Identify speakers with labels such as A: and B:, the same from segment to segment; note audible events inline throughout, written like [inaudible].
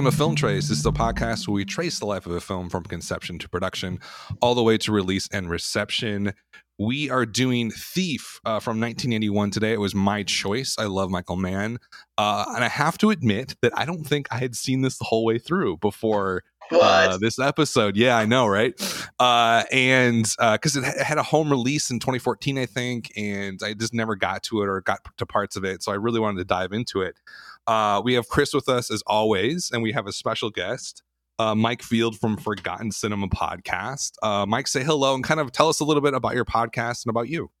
A: welcome to Film Trace. This is a podcast where we trace the life of a film from conception to production, all the way to release and reception. We are doing Thief uh, from 1981 today. It was my choice. I love Michael Mann. Uh, and I have to admit that I don't think I had seen this the whole way through before uh, this episode. Yeah, I know, right? Uh, and because uh, it had a home release in 2014, I think, and I just never got to it or got to parts of it. So I really wanted to dive into it. Uh, we have Chris with us as always, and we have a special guest, uh, Mike Field from Forgotten Cinema Podcast. Uh, Mike, say hello and kind of tell us a little bit about your podcast and about you.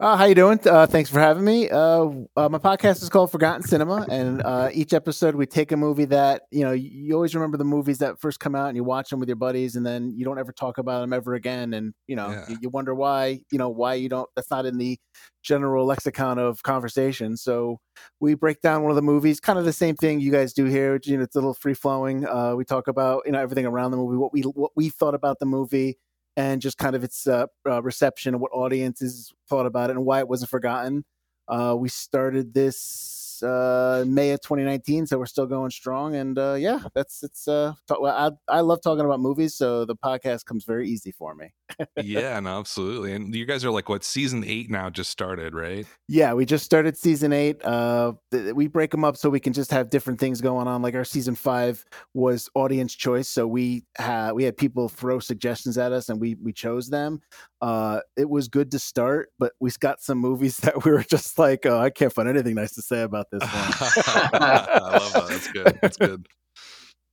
B: Uh, how you doing? Uh, thanks for having me. Uh, uh my podcast is called Forgotten Cinema, and uh, each episode we take a movie that you know you always remember the movies that first come out, and you watch them with your buddies, and then you don't ever talk about them ever again, and you know yeah. you, you, wonder why you know why you don't. That's not in the general lexicon of conversation. So we break down one of the movies, kind of the same thing you guys do here. You know, it's a little free flowing. Uh, we talk about you know everything around the movie, what we what we thought about the movie and just kind of its uh, uh, reception and what audiences thought about it and why it wasn't forgotten. Uh, we started this uh, May of 2019, so we're still going strong. And uh, yeah, that's it's. Uh, talk, well, I I love talking about movies, so the podcast comes very easy for me. [laughs]
A: yeah, no, absolutely. And you guys are like what season eight now just started, right?
B: Yeah, we just started season eight. Uh, th- we break them up so we can just have different things going on. Like our season five was audience choice, so we had we had people throw suggestions at us, and we we chose them. Uh, it was good to start, but we got some movies [laughs] that we were just like, oh, I can't find anything nice to say about this one. [laughs]
A: I love that. That's good. That's [laughs] good.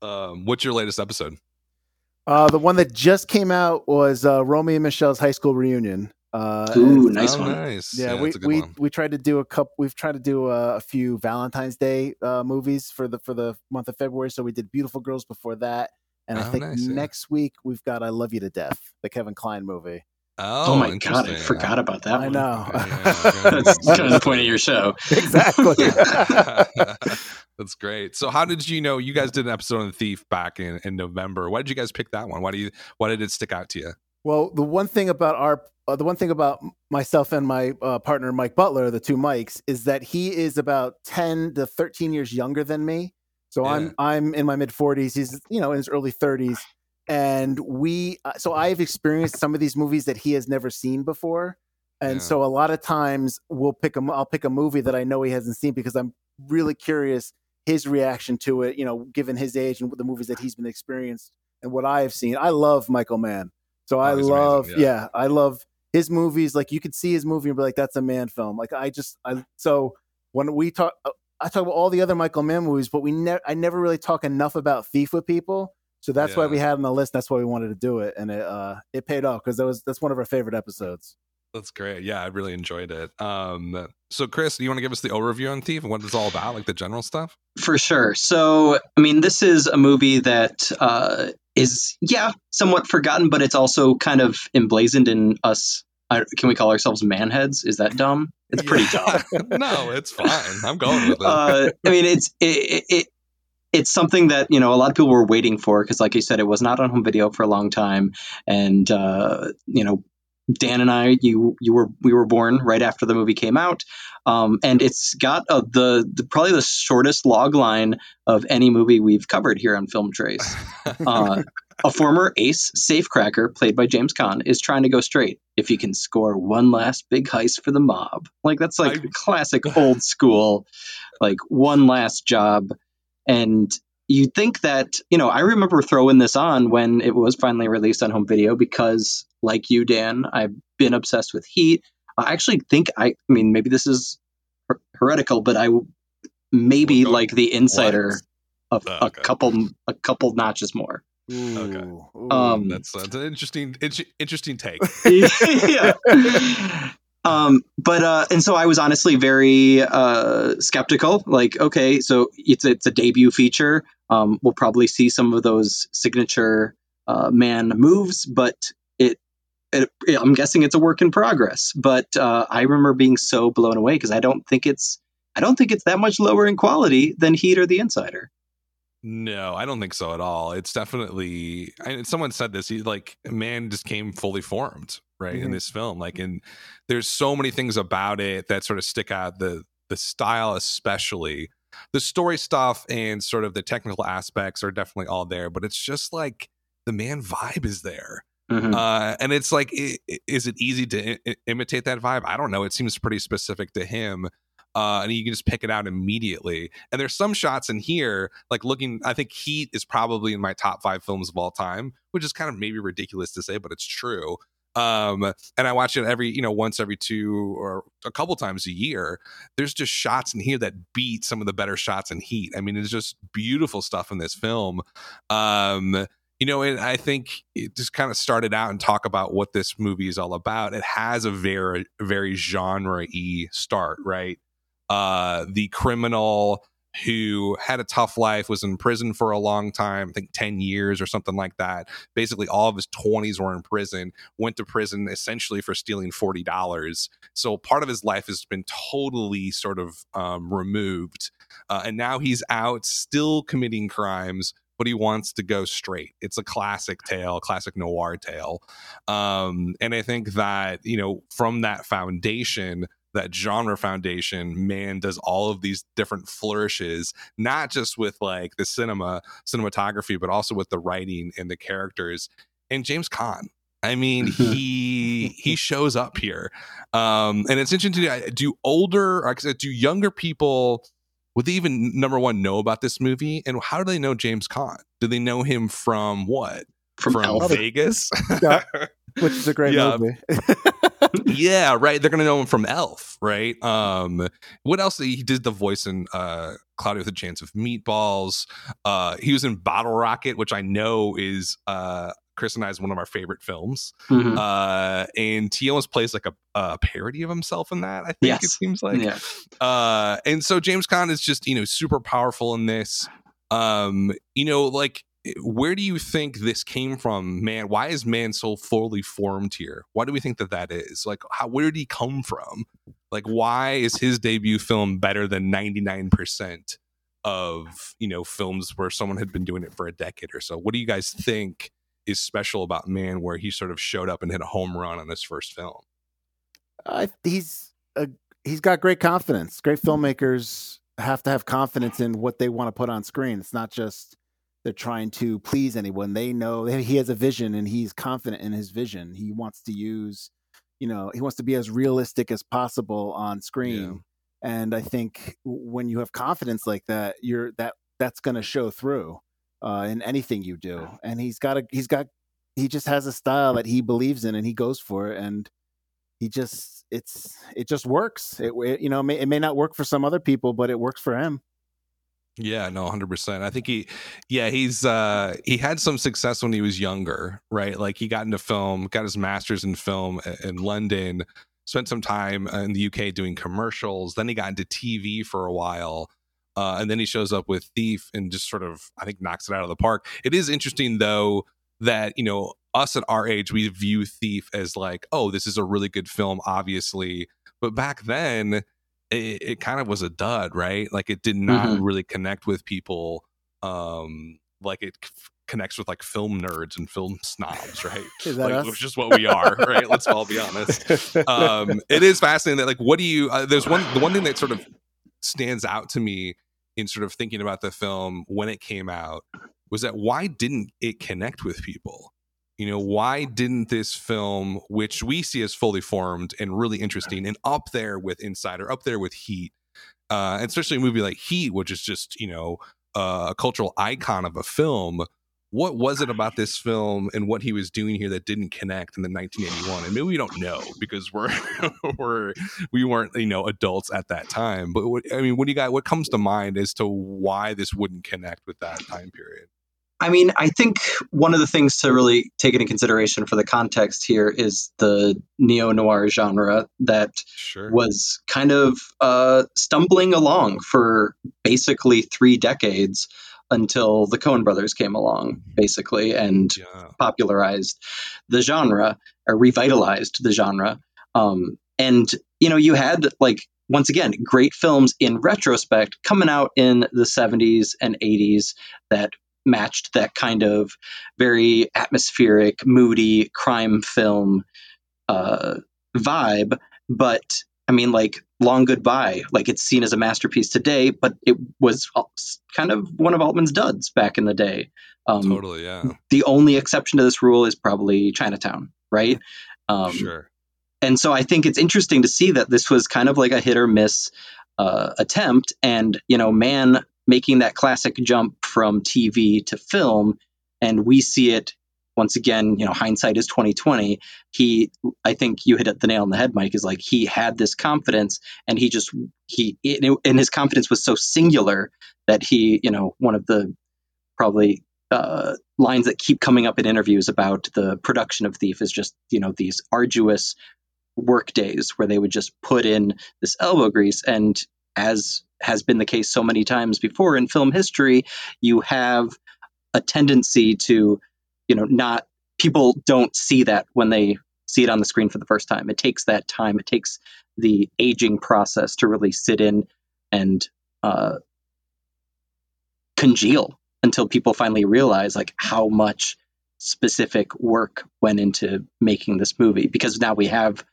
A: Um, what's your latest episode?
B: Uh, the one that just came out was uh, Romy and Michelle's high school reunion.
C: Uh, Ooh, nice
A: oh,
C: one.
A: Nice.
B: Yeah, yeah we we, one. we tried to do a couple. We've tried to do a, a few Valentine's Day uh, movies for the for the month of February. So we did Beautiful Girls before that, and oh, I think nice, next yeah. week we've got I Love You to Death, the Kevin Kline movie.
C: Oh, oh, my god, I forgot about that. I
B: one. know.
C: That's [laughs] kind of the point of your show. [laughs]
B: Exactly. [laughs]
A: That's great. So, how did you know? You guys did an episode on the Thief back in, in November. Why did you guys pick that one? Why do you? Why did it stick out to you?
B: Well, the one thing about our, uh, the one thing about myself and my uh, partner Mike Butler, the two Mikes, is that he is about ten to thirteen years younger than me. So yeah. I'm I'm in my mid forties. He's you know in his early thirties and we uh, so i've experienced some of these movies that he has never seen before and yeah. so a lot of times we'll pick a i'll pick a movie that i know he hasn't seen because i'm really curious his reaction to it you know given his age and the movies that he's been experienced and what i have seen i love michael mann so oh, i love yeah. yeah. i love his movies like you could see his movie and be like that's a Mann film like i just i so when we talk uh, i talk about all the other michael mann movies but we never i never really talk enough about thief with people so that's yeah. why we had on the list. That's why we wanted to do it, and it uh, it paid off because that was that's one of our favorite episodes.
A: That's great. Yeah, I really enjoyed it. Um, so, Chris, do you want to give us the overview on Thief and what it's all about, like the general stuff?
C: For sure. So, I mean, this is a movie that uh, is, yeah, somewhat forgotten, but it's also kind of emblazoned in us. Uh, can we call ourselves manheads? Is that dumb? It's pretty dumb. [laughs]
A: no, it's fine. I'm going with it. Uh,
C: I mean, it's it, it, it's something that you know a lot of people were waiting for because, like you said, it was not on home video for a long time, and uh, you know. Dan and I, you you were we were born right after the movie came out, um, and it's got the, the, probably the shortest log line of any movie we've covered here on Film Trace. [laughs] Uh, a former ace safecracker, played by James Caan, is trying to go straight if he can score one last big heist for the mob. Like that's like I... classic old school, like one last job and you think that, you know, I remember throwing this on when it was finally released on home video because, like you, Dan, I've been obsessed with Heat. I actually think I, I mean, maybe this is her- heretical, but I maybe like the insider of oh, okay. a couple a couple notches more.
A: Ooh, okay, Ooh, um, that's, that's an interesting interesting take. [laughs]
C: yeah, [laughs] um, but uh, and so I was honestly very uh, skeptical. Like, okay, so it's it's a debut feature. Um, we'll probably see some of those signature uh, Mann moves, but it, it, I'm guessing it's a work in progress. But uh, I remember being so blown away because I don't think it's I don't think it's that much lower in quality than Heat or The Insider.
A: No, I don't think so at all. It's definitely. And someone said this. He like Mann just came fully formed right mm-hmm. in this film like and there's so many things about it that sort of stick out the the style especially the story stuff and sort of the technical aspects are definitely all there, but it's just like the Mann vibe is there. Mm-hmm. Uh, and it's like, is it easy to I- imitate that vibe? I don't know. It seems pretty specific to him. Uh, and you can just pick it out immediately. And there's some shots in here, like looking, I think Heat is probably in my top five films of all time, which is kind of maybe ridiculous to say, but it's true. Um, and I watch it every, you know, once every two or a couple times a year. There's just shots in here that beat some of the better shots in Heat. I mean, it's just beautiful stuff in this film. Um, you know, and I think it just kind of started out and talk about what this movie is all about. It has a very, very genre y start, right? Uh, the criminal who had a tough life, was in prison for a long time, I think 10 years or something like that. Basically, all of his 20s were in prison, went to prison essentially for stealing $40. So part of his life has been totally sort of um, removed. Uh, and now he's out still committing crimes. But he wants to go straight. It's a classic tale, classic noir tale. Um, and I think that, you know, from that foundation, that genre foundation Mann does all of these different flourishes not just with like the cinema cinematography but also with the writing and the characters. And james caan i mean [laughs] he he shows up here. Um and it's interesting To do older I could do younger people would they even number one know about this movie? And how do they know james caan? Do they know him from what?
C: From,
A: from vegas?
B: Yeah, [laughs] which is a great yeah. movie [laughs]
A: yeah, right. They're gonna know him from Elf, right? Um, what else? He did the voice in uh, Cloudy with a Chance of Meatballs. Uh, he was in Bottle Rocket, which I know is uh, Chris and I is one of our favorite films. Mm-hmm. Uh, and he almost plays like a, a, parody of himself in that. I think yes. it seems like. Yeah. Uh, and so James Caan is just you know super powerful in this. Um, you know, like where do you think this came from? Man why is Mann so fully formed here? Why do we think that that is? Like how where did he come from? Like why is his debut film better than 99% of you know films where someone had been doing it for a decade or so? What do you guys think is special about Mann where he sort of showed up and hit a home run on his first film?
B: Uh, he's a, he's got great confidence. Great filmmakers have to have confidence in what they want to put on screen. It's not just they're trying to please anyone. They know he has a vision and he's confident in his vision. He wants to use, you know, he wants to be as realistic as possible on screen. Yeah. And I think when you have confidence like that, you're that that's going to show through uh, in anything you do. And he's got a he's got he just has a style that he believes in and he goes for it. And he just it's it just works. It, it you know it may, it may not work for some other people, but it works for him.
A: Yeah, no, 100%. I think he yeah, he's uh he had some success when he was younger, right? Like he got into film, got his masters in film in London, spent some time in the UK doing commercials, then he got into TV for a while. Uh, and then he shows up with Thief and just sort of, I think, knocks it out of the park. It is interesting, though, that, you know, us at our age, we view Thief as like, oh, this is a really good film, obviously. But back then, it, it, kind of was a dud, right? Like it did not mm-hmm. really connect with people um like it c- connects with like film nerds and film snobs, right? [laughs] like, us? which is what we are, right? Let's all be honest. Um, it is fascinating that like what do you? Uh, there's one the one thing that sort of stands out to me in sort of thinking about the film when it came out was that why didn't it connect with people? You know why didn't this film which we see as fully formed and really interesting and up there with insider up there with heat uh especially a movie like heat which is just you know uh, a cultural icon of a film what was it about this film and what he was doing here that didn't connect in the 1981 and maybe we don't know because we're [laughs] we're we weren't you know adults at that time. But what, i mean what do you got what comes to mind as to why this wouldn't connect with that time period
C: I mean, I think one of the things to really take into consideration for the context here is the neo noir genre that sure. was kind of uh, stumbling along for basically three decades until the Coen brothers came along, basically, and yeah. popularized the genre or revitalized the genre. Um, and, you know, you had like once again, great films in retrospect coming out in the 70s and 80s that matched that kind of very atmospheric, moody crime film uh, vibe. But I mean, like Long Goodbye, like it's seen as a masterpiece today, but it was kind of one of Altman's duds back in the day.
A: Um, totally, yeah.
C: The only exception to this rule is probably Chinatown, right? [laughs]
A: Um, sure.
C: And so I think it's interesting to see that this was kind of like a hit or miss uh, attempt, and you know, Mann making that classic jump from TV to film, and we see it once again, you know, hindsight is 2020. He, I think you hit the nail on the head, Mike, is like he had this confidence and he just, he, and his confidence was so singular that he, you know, one of the probably uh, lines that keep coming up in interviews about the production of Thief is just, you know, these arduous work days where they would just put in this elbow grease. And as has been the case so many times before in film history, you have a tendency to you know not people don't see that when they see it on the screen for the first time. It takes that time. It takes the aging process to really sit in and uh, congeal until people finally realize like how much specific work went into making this movie. Because now we have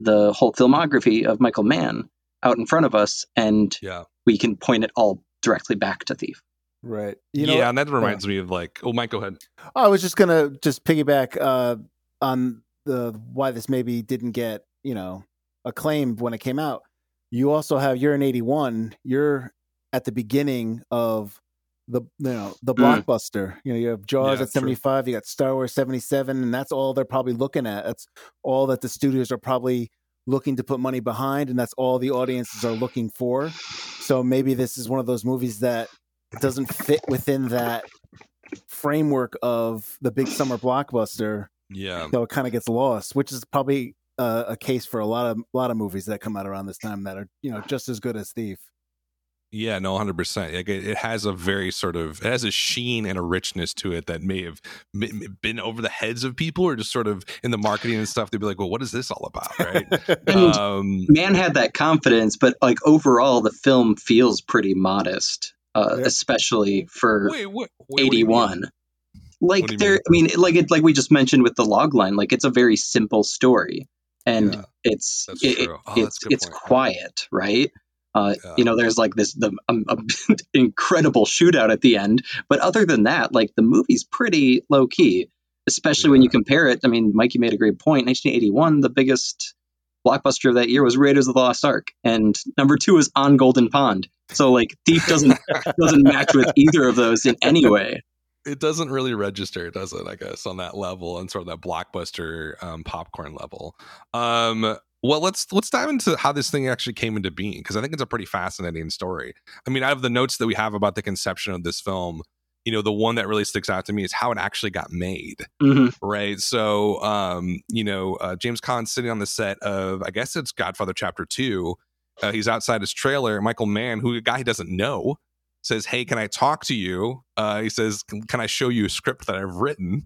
C: the whole filmography of Michael Mann out in front of us and
A: yeah.
C: we can point it all directly back to Thief.
B: Right.
A: You know, yeah, and that reminds me of like, oh, Mike, go ahead.
B: I was just gonna just piggyback uh, on the why this maybe didn't get you know acclaimed when it came out. You also have you're in '81. You're at the beginning of the you know the mm. blockbuster. You know, you have Jaws yeah, at 75. True. You got Star Wars 77, and that's all they're probably looking at. That's all that the studios are probably looking to put money behind, and that's all the audiences are looking for. So maybe this is one of those movies that doesn't fit within that framework of the big summer blockbuster.
A: Yeah.
B: So it kind of gets lost, which is probably uh, a case for a lot of a lot of movies that come out around this time that are you know just as good as Thief.
A: Yeah, no, hundred percent. Like it, it, has a very sort of it has a sheen and a richness to it that may have been over the heads of people, or just sort of in the marketing and stuff. They'd be like, "Well, what is this all about?" Right? [laughs]
C: um, Mann had that confidence, but like overall, the film feels pretty modest uh, yeah. especially for wait, wait, wait, 81 like there i mean like it like we just mentioned with the log line like it's a very simple story and yeah, it's it, oh, it's it's point. quiet right uh, yeah. you know there's like this the um, um, [laughs] incredible shootout at the end but other than that like the movie's pretty low key especially when you compare it i mean mikey made a great point. point 1981 the biggest blockbuster of that year was Raiders of the Lost Ark, and number two is On Golden Pond. So like Thief doesn't [laughs] doesn't match with either of those in any way.
A: It doesn't really register, does it? I guess on that level and sort of that blockbuster um, popcorn level. Um, well, let's let's dive into how this thing actually came into being because I think it's a pretty fascinating story. I mean, out of the notes that we have about the conception of this film, you know the one that really sticks out to me is how it actually got made
C: mm-hmm.
A: right so um you know uh, james Caan sitting on the set of i guess it's godfather chapter 2 uh, he's outside his trailer michael mann who a guy he doesn't know says hey can i talk to you uh, he says can, can i show you a script that i've written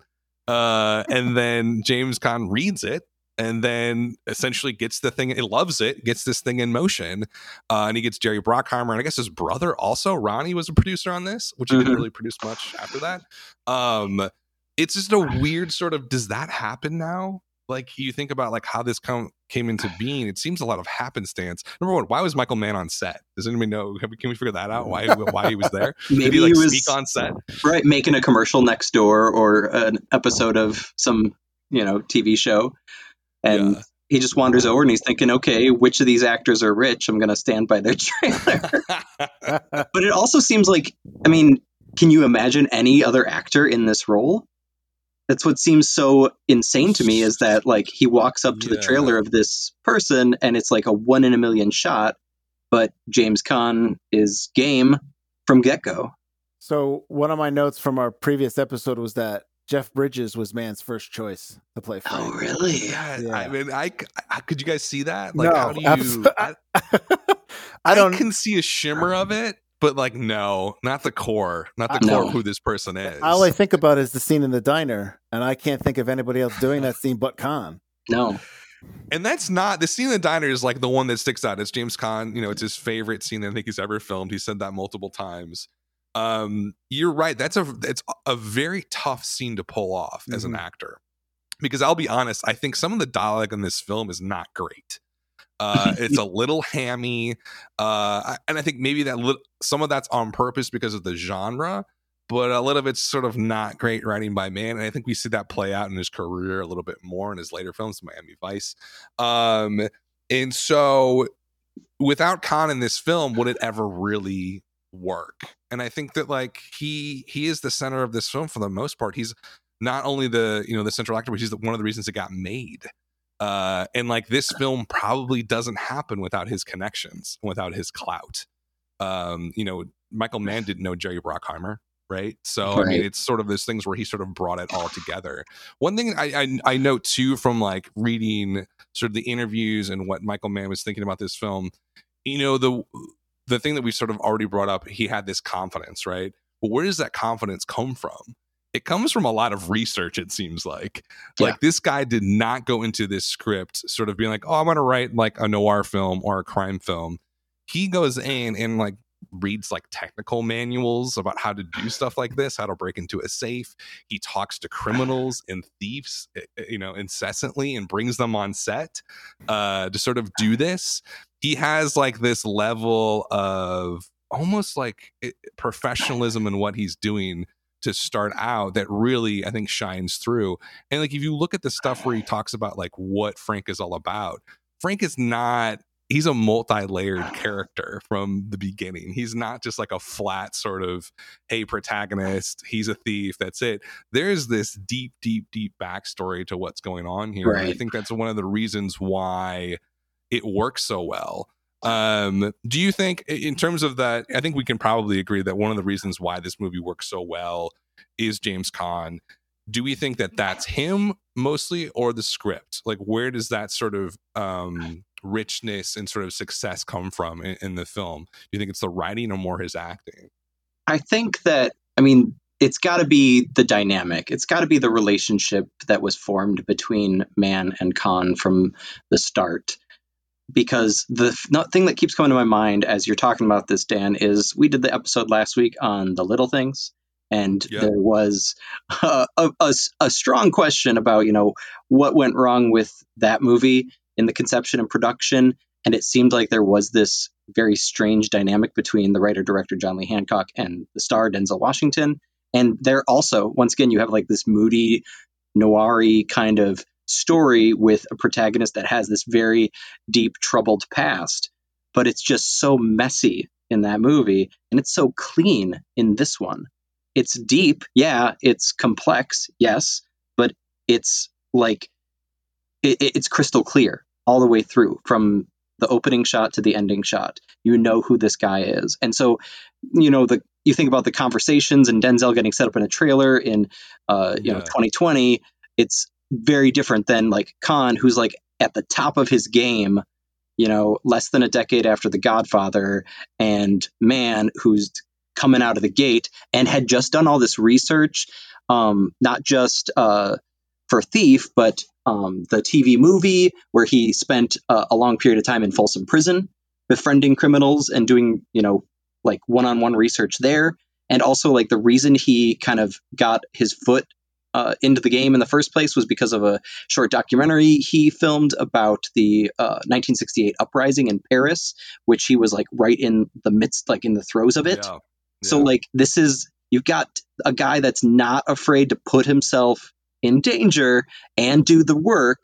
A: uh, and then james Caan reads it and then essentially gets the thing, It loves it, gets this thing in motion. Uh, and he gets Jerry Bruckheimer, and I guess his brother also, Ronnie, was a producer on this, which he mm-hmm. didn't really produce much after that. Um, it's just a weird sort of, does that happen now? Like you think about like how this come came into being, it seems a lot of happenstance. Number one, why was Michael Mann on set? Does anybody know? Can we figure that out? Why why he was there? [laughs]
C: Maybe
A: he like
C: he was,
A: sneak on set,
C: right? Making a commercial next door or an episode of some you know TV show and yeah. he just wanders over and he's thinking, okay, which of these actors are rich? I'm going to stand by their [laughs] trailer. [laughs] but it also seems like, I mean, can you imagine any other actor in this role? That's what seems so insane to me is that like he walks up to yeah. the trailer of this person and it's like a one in a million shot, but James Caan is game from get go.
B: So one of my notes from our previous episode was that Jeff Bridges was Mann's first choice to play. Frank.
C: Oh, really?
A: Yeah, yeah. I mean, I, I, could you guys see that? Like, no, how do you? [laughs] I,
B: I, don't.
A: I can see a shimmer of it, but like, no, not the core, not the core no. of who this person is.
B: All I think about is the scene in the diner, and I can't think of anybody else doing that scene but Caan.
C: No.
A: And that's not the scene in the diner is like the one that sticks out. It's James Caan, you know, it's his favorite scene that I think he's ever filmed. He said that multiple times um, you're right. That's a it's a very tough scene to pull off mm-hmm. as an mm-hmm. actor, because I'll be honest. I think some of the dialogue in this film is not great. Uh, it's a little hammy, uh, and I think maybe that li- some of that's on purpose because of the genre, but a little of it's sort of not great writing by Mann. And I think we see that play out in his career a little bit more in his later films, Miami Vice. Um, and so, without Caan in this film, would it ever really work? And I think that like he he is the center of this film for the most part. He's not only the you know the central actor, but he's the, one of the reasons it got made. Uh, and like this film probably doesn't happen without his connections, without his clout. Um, you know, Michael Mann [sighs] didn't know Jerry Bruckheimer, right? So right. I mean, it's sort of those things where he sort of brought it all together. One thing I, I I note too from like reading sort of the interviews and what Michael Mann was thinking about this film, you know, the the thing that we sort of already brought up, he had this confidence, right? But where does that confidence come from? it comes from a lot of research it seems like yeah. like this guy did not go into this script sort of being like oh i'm gonna write like a noir film or a crime film he goes in and like reads like technical manuals about how to do stuff like this how to break into a safe he talks to [sighs] criminals and thieves eh, eh, you know incessantly and brings them on set uh to sort of do this he has like this level of almost like eh, professionalism in what he's doing to start out that really I think shines through. And like if you look at the stuff where he talks about like what Frank is all about, Frank is not he's a multi-layered character from the beginning. He's not just like a flat sort of hey protagonist, he's a thief, that's it. There's this deep deep deep backstory to what's going on here. Right. I think that's one of the reasons why it works so well um, do you think, in terms of that, I think we can probably agree that one of the reasons why this movie works so well is James Caan. Do we think that that's him mostly or the script? Like, where does that sort of um, richness and sort of success come from in, in the film? Do you think it's the writing or more his acting?
C: I think that, I mean, it's got to be the dynamic. It's got to be the relationship that was formed between Mann and Caan from the start because the thing that keeps coming to my mind as you're talking about this, Dan, is we did the episode last week on the little things, and there was [laughs] a, a, a, strong question about you know what went wrong with that movie in the conception and production, and it seemed like there was this very strange dynamic between the writer director John Lee Hancock and the star Denzel Washington, and there also once again you have like this moody, noir kind of story with a protagonist that has this very deep, troubled past. But it's just so messy in that movie, and it's so clean in this one. It's deep, yeah, it's complex, yes, but it's like it, it's crystal clear all the way through from the opening shot to the ending shot. You know who this guy is. And so, you know, the you think about the conversations and Denzel getting set up in a trailer in uh, you yeah. know 2020, it's very different than like Caan who's like at the top of his game, you know, less than a decade after The Godfather, and Mann who's coming out of the gate and had just done all this research, um, not just uh, for Thief, but um, the TV movie where he spent uh, a long period of time in Folsom Prison, befriending criminals and doing, you know, like one on one research there. And also, like, the reason he kind of got his foot uh, into the game in the first place was because of a short documentary he filmed about the uh, 1968 uprising in Paris, which he was like right in the midst, like in the throes of it. Yeah. Yeah. So, like, this is you've got a guy that's not afraid to put himself in danger and do the work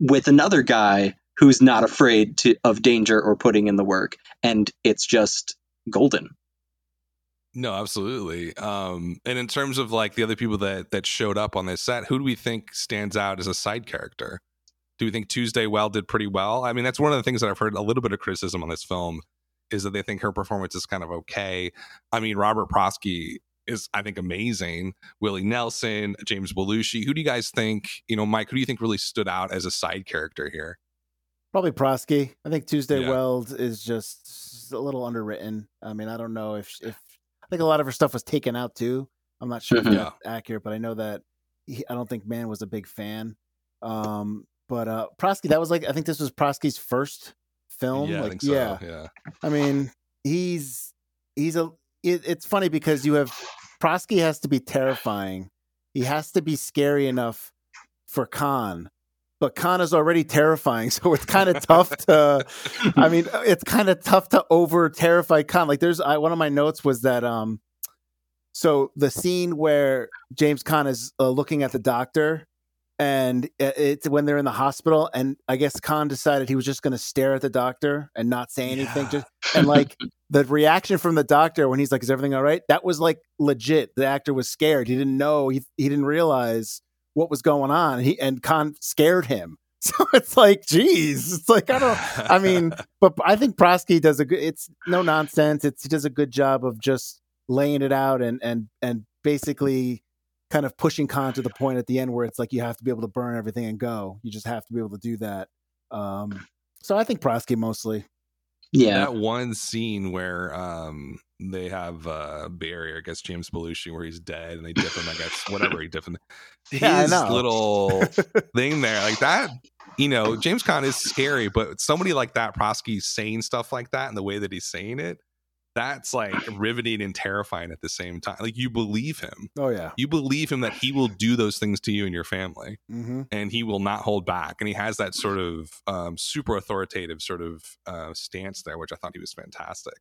C: with another guy who's not afraid to of danger or putting in the work and it's just golden
A: no, absolutely. Um, and in terms of like the other people that that showed up on this set, who do we think stands out as a side character? Do we think Tuesday Weld did pretty well? I mean, that's one of the things that I've heard a little bit of criticism on this film is that they think her performance is kind of okay. I mean, Robert Prosky is, I think, amazing. Willie Nelson, James Belushi. Who do you guys think? You know, Mike, who do you think really stood out as a side character here?
B: Probably Prosky. I think Tuesday yeah. Weld is just a little underwritten. I mean, I don't know if if I think a lot of her stuff was taken out too. I'm not sure mm-hmm. if that's accurate, but I know that he, I don't think Mann was a big fan. Um, but uh, Prosky, that was like I think this was Prosky's first film.
A: Yeah,
B: like,
A: I so. yeah. yeah.
B: I mean, he's he's a. It, it's funny because you have Prosky has to be terrifying. He has to be scary enough for Caan. but Caan is already terrifying, [laughs] so it's kind of tough to. I mean, [laughs] it's kind of tough to over terrify Caan. Like, there's I, one of my notes was that um, so the scene where James Caan is uh, looking at the doctor, and it's when they're in the hospital, and I guess Caan decided he was just going to stare at the doctor and not say anything, yeah. just and like [laughs] the reaction from the doctor when he's like, "Is everything all right?" That was like legit. The actor was scared. He didn't know. He he didn't realize what was going on. He and Caan scared him. [laughs] So it's like, geez, it's like I don't. I mean, [laughs] but I think Prosky does a good. It's no nonsense. It's he does a good job of just laying it out and and and basically kind of pushing Caan to the point at the end where it's like you have to be able to burn everything and go. You just have to be able to do that. Um, so I think Prosky mostly.
C: Yeah,
A: that one scene where um, they have uh barrier, I guess James Belushi, where he's dead and they dip him, I guess, whatever he dip him. [laughs] His yeah, little [laughs] thing there, like that, you know, James Caan is scary, but somebody like that, Prosky saying stuff like that and the way that he's saying it, that's like riveting and terrifying at the same time. Like you believe him.
B: Oh yeah,
A: you believe him that he will do those things to you and your family,
B: mm-hmm.
A: and he will not hold back. And he has that sort of um, super authoritative sort of uh, stance there, which I thought he was fantastic.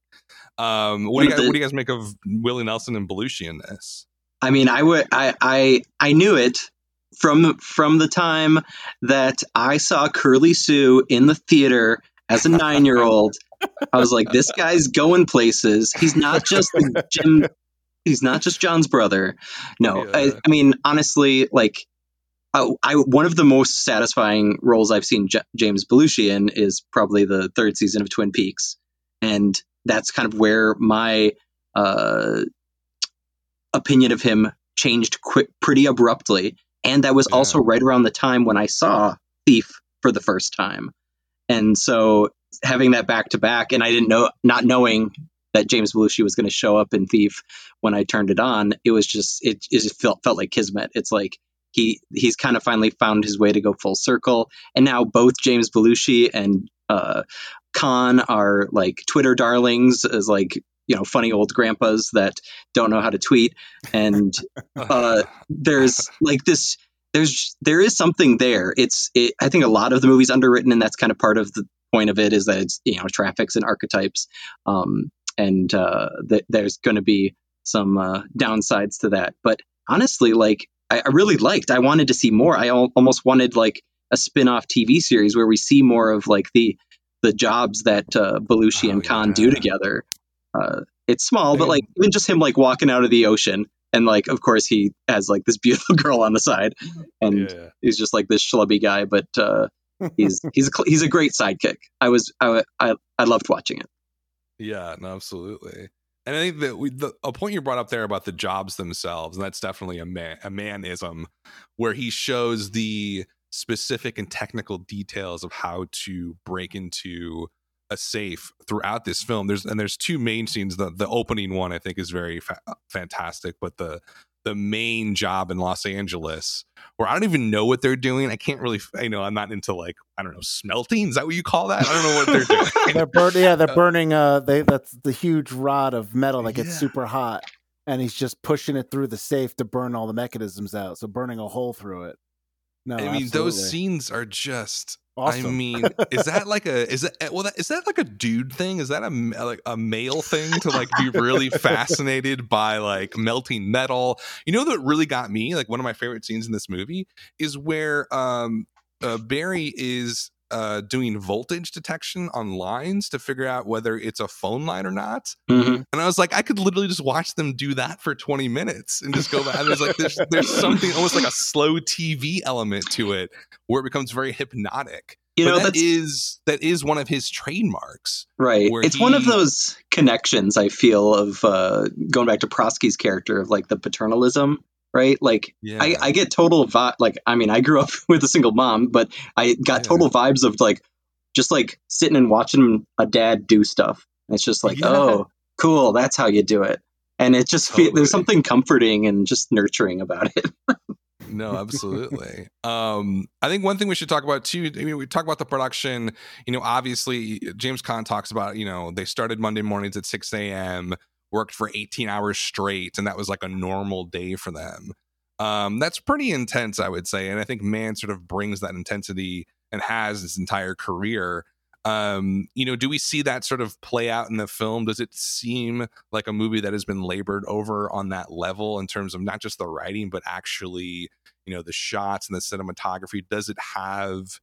A: Um, what, do you guys, the, what do you guys make of Willie Nelson and Belushi in this?
C: I mean, I would, I, I, I knew it from from the time that I saw Curly Sue in the theater as a [laughs] nine year old I was like, this guy's going places. He's not just [laughs] Jim. He's not just John's brother. No, yeah. I, I, mean, honestly, like, I, I, one of the most satisfying roles I've seen J- James Belushi in is probably the third season of Twin Peaks, and that's kind of where my uh, opinion of him changed quick, pretty abruptly. And that was yeah. also right around the time when I saw Thief for the first time. And so having that back to back, and I didn't know, not knowing that James Belushi was going to show up in Thief when I turned it on, it was just it, it just felt felt like kismet. It's like he he's kind of finally found his way to go full circle, and now both James Belushi and uh, Caan are like Twitter darlings, as like you know funny old grandpas that don't know how to tweet, and [laughs] uh, there's like this there's there is something there. It's it, I think a lot of the movie's underwritten, and that's kind of part of the point of it is that it's you know traffics and archetypes, um, and uh, th- there's going to be some uh, downsides to that. But honestly, like I, I, really liked. I wanted to see more. I al- almost wanted like a spin-off TV series where we see more of like the the jobs that uh, Belushi oh, and Caan yeah. do together. Uh, it's small, but like even just him like walking out of the ocean and like of course he has like this beautiful [laughs] girl on the side and yeah. he's just like this schlubby guy but uh, he's [laughs] he's a, he's a great sidekick. I was I I, I loved watching it.
A: Yeah, no, absolutely. And I think that we, the, a point you brought up there about the jobs themselves, and that's definitely a man a manism, where he shows the specific and technical details of how to break into a safe throughout this film. There's and there's two main scenes. The the opening one I think is very fa- fantastic, but the the main job in Los Angeles where I don't even know what they're doing. I can't really, you know, I'm not into like, I don't know, smelting. Is that what you call that? I don't know what they're doing. [laughs]
B: they're burning, yeah, they're burning, uh, they, that's the huge rod of metal that gets yeah. super hot. And he's just pushing it through the safe to burn all the mechanisms out. So burning a hole through it.
A: No, I mean, absolutely. those scenes are just Awesome. I mean, [laughs] is that like a is that eh, well that, is that like a dude thing? Is that a like a male thing to like be really [laughs] fascinated by like melting metal? You know that really got me like one of my favorite scenes in this movie is where um uh, Barry is uh, doing voltage detection on lines to figure out whether it's a phone line or not.
C: Mm-hmm.
A: And I was like, I could literally just watch them do that for 20 minutes and just go back. There's like, there's, there's [laughs] something almost like a slow TV element to it where it becomes very hypnotic. You know, that is that is one of his trademarks.
C: Right. It's he, one of those connections I feel of uh, going back to Prosky's character of like the paternalism right? Like yeah. I, I get total vibe. Like I mean, I grew up [laughs] with a single mom, but I got yeah. total vibes of like just like sitting and watching a dad do stuff. And it's just like, yeah. oh, cool, that's how you do it. And it just totally. there's something comforting and just nurturing about it. [laughs]
A: no, absolutely. um, I think one thing we should talk about too. I mean, we talk about the production. You know, obviously James Caan talks about. You know, they started Monday mornings at six a.m worked for 18 hours straight and that was like a normal day for them Um, that's pretty intense, I would say, and I think Mann sort of brings that intensity and has his entire career. Um, you know, do we see that sort of play out in the film? Does it seem like a movie that has been labored over on that level in terms of not just the writing, but actually, you know, the shots and the cinematography? Does it have?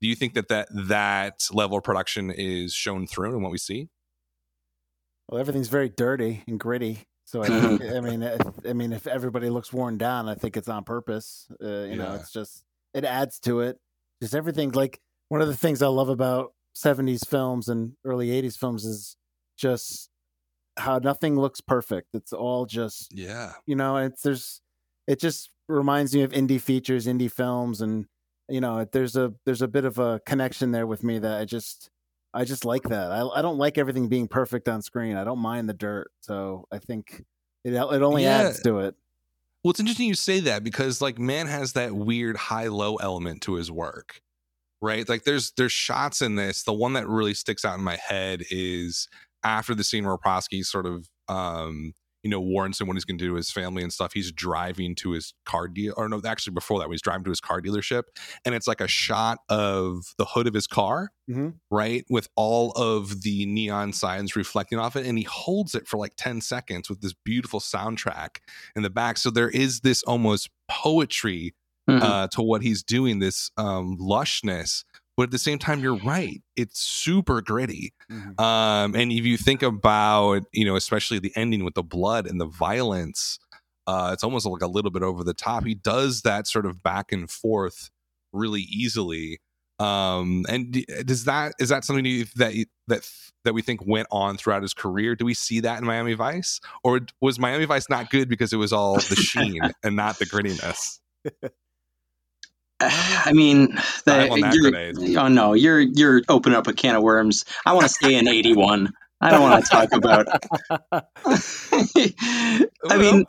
A: Do you think that that that level of production is shown through in what we see?
B: Well, everything's very dirty and gritty. So I, think, [laughs] I mean, I mean, if everybody looks worn down, I think it's on purpose. Uh, you yeah. know, it's just it adds to it. Just everything. Like one of the things I love about '70s films and early '80s films is just how nothing looks perfect. It's all just
A: yeah.
B: You know, it's there's it just reminds me of indie features, indie films, and you know, there's a there's a bit of a connection there with me that I just I just like that. I I don't like everything being perfect on screen. I don't mind the dirt. So I think it it only yeah. adds to it.
A: Well, it's interesting you say that because like Mann has that weird high low element to his work. Right? Like there's there's shots in this. The one that really sticks out in my head is after the scene where Prosky sort of um you know, warns him what he's going to do to his family and stuff. He's driving to his car deal, or no, actually before that, he's driving to his car dealership, and it's like a shot of the hood of his car, mm-hmm. right, with all of the neon signs reflecting off it, and he holds it for like ten seconds with this beautiful soundtrack in the back. So there is this almost poetry mm-hmm. uh, to what he's doing, this um, lushness but at the same time you're right it's super gritty mm-hmm. um, and if you think about you know especially the ending with the blood and the violence uh, it's almost like a little bit over the top he does that sort of back and forth really easily um, and does that is that something you, that that that we think went on throughout his career? Do we see that in miami vice? Or was miami vice not good because it was all the sheen and not the grittiness [laughs]
C: I mean, the, oh no, you're you're opening up a can of worms. I want to stay in '81. I don't want to talk about. [laughs] [laughs] I mean,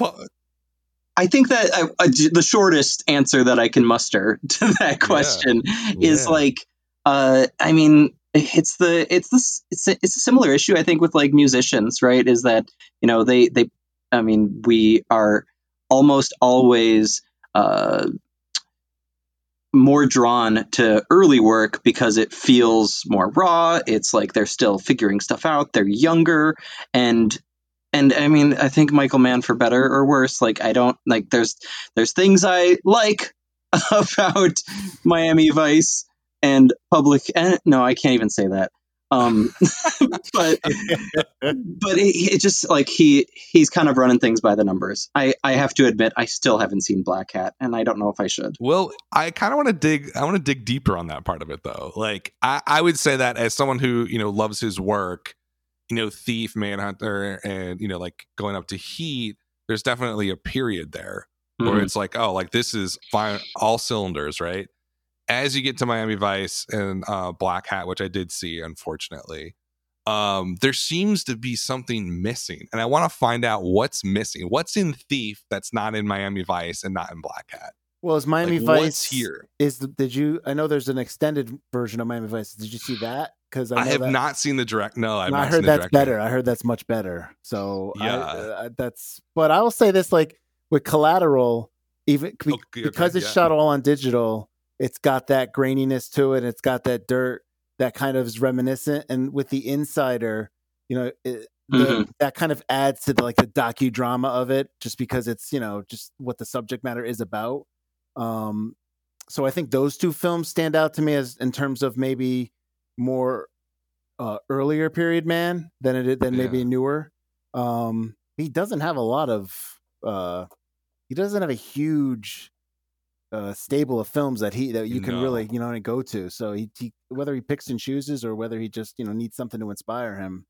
C: I think that I, I, the shortest answer that I can muster [laughs] to that question yeah. is yeah. like, uh, I mean, it's the it's this it's a, it's a similar issue I think with like musicians, right? Is that you know they they, I mean, we are almost always. Uh, more drawn to early work because it feels more raw. It's like they're still figuring stuff out. They're younger and and I mean, I think Michael Mann for better or worse, like I don't like there's there's things I like [laughs] about Miami Vice and public and no, I can't even say that. Um, [laughs] but but it, it, just like he he's kind of running things by the numbers. I I have to admit I still haven't seen Black Hat, and I don't know if I should.
A: Well, I kind of want to dig. I want to dig deeper on that part of it, though. Like I I would say that as someone who you know loves his work, you know, Thief, Manhunter, and you know, like going up to Heat. There's definitely a period there where mm-hmm. it's like, oh, like this is fine, all cylinders, right? As you get to Miami Vice and uh, Black Hat, which I did see, unfortunately, um, there seems to be something missing, and I want to find out what's missing. What's in Thief that's not in Miami Vice and not in Black Hat?
B: Well, is Miami like, Vice here? Is did you? I know there's an extended version of Miami Vice. Did you see that?
A: Because I, I, have that, not seen the direct. No,
B: I heard that's better. I heard that's much better. So yeah, I, uh, that's. But I will say this: like with Collateral, even okay, because it's yeah. shot all on digital, it's got that graininess to it. It's got that dirt that kind of is reminiscent. And with the insider, you know, it, mm-hmm. that kind of adds to the, like the docudrama of it, just because it's you know just what the subject matter is about. Um, so I think those two films stand out to me as in terms of maybe more uh, earlier period Mann than it than yeah. maybe newer. Um, he doesn't have a lot of uh, he doesn't have a huge uh, stable of films that he that you can no. really you know go to. So he, he whether he picks and chooses or whether he just you know needs something to inspire him.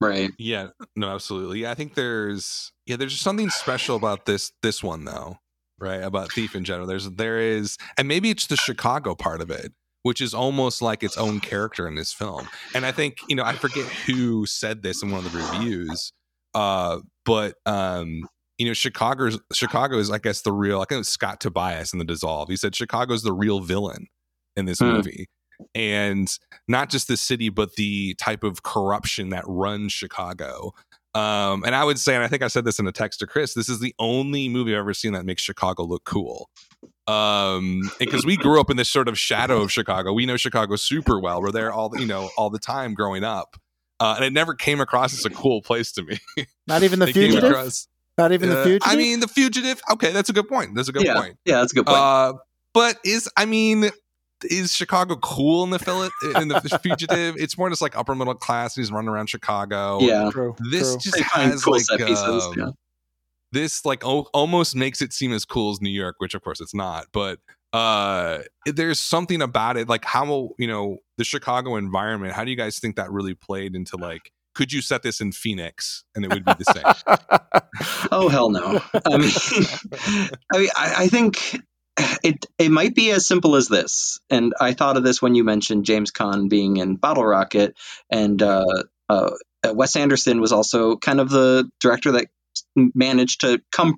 C: Right.
A: Yeah. No. Absolutely. Yeah. I think there's yeah there's just something special about this this one though. Right. About Thief in general. There's there is and maybe it's the Chicago part of it which is almost like its own character in this film. And I think, you know, I forget who said this in one of the reviews, uh, but um, you know, Chicago's Chicago is, I guess, the real. I think it was Scott Tobias in the Dissolve. He said Chicago's the real villain in this mm. movie, and not just the city, but the type of corruption that runs Chicago. Um, and I would say, and I think I said this in a text to Chris, this is the only movie I've ever seen that makes Chicago look cool. Um, because we grew up in this sort of shadow of Chicago. We know Chicago super well. We're there all, you know, all the time growing up. Uh, and it never came across as a cool place to me.
B: Not even the [laughs] fugitive. Across, Not even uh, the fugitive.
A: I mean, the fugitive. Okay, that's a good point. That's a good
C: yeah.
A: point.
C: Yeah, that's a good point. Uh,
A: but is I mean, is Chicago cool in the fillet in the [laughs] fugitive? It's more just like upper middle class. He's running around Chicago.
C: Yeah,
B: true,
A: this
B: true.
A: just they has cool like um, yeah. this like o- almost makes it seem as cool as New York, which of course it's not. But uh there's something about it like how you know the chicago environment how do you guys think that really played into like could you set this in phoenix and it would be the
C: same [laughs] oh hell no i mean i mean I, I think it it might be as simple as this. And I thought of this when you mentioned James Caan being in Bottle Rocket, and uh, uh, Wes Anderson was also kind of the director that managed to come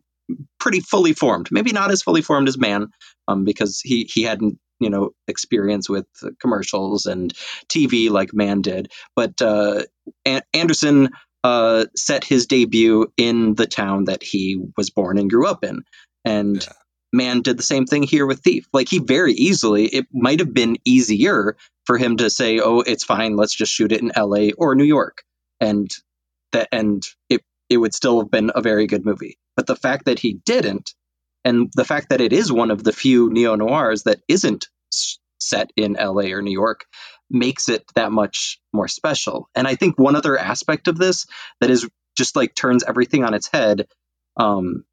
C: pretty fully formed. Maybe not as fully formed as Mann, um, because he he hadn't you know experience with commercials and TV like Mann did. But uh, A- Anderson uh, set his debut in the town that he was born and grew up in, and yeah. Mann did the same thing here with Thief. Like he very easily, it might have been easier for him to say, "Oh, it's fine, let's just shoot it in L.A. or New York," and that and it it would still have been a very good movie. But the fact that he didn't, and the fact that it is one of the few neo noirs that isn't set in L.A. or New York, makes it that much more special. And I think one other aspect of this that is just like turns everything on its head. Um,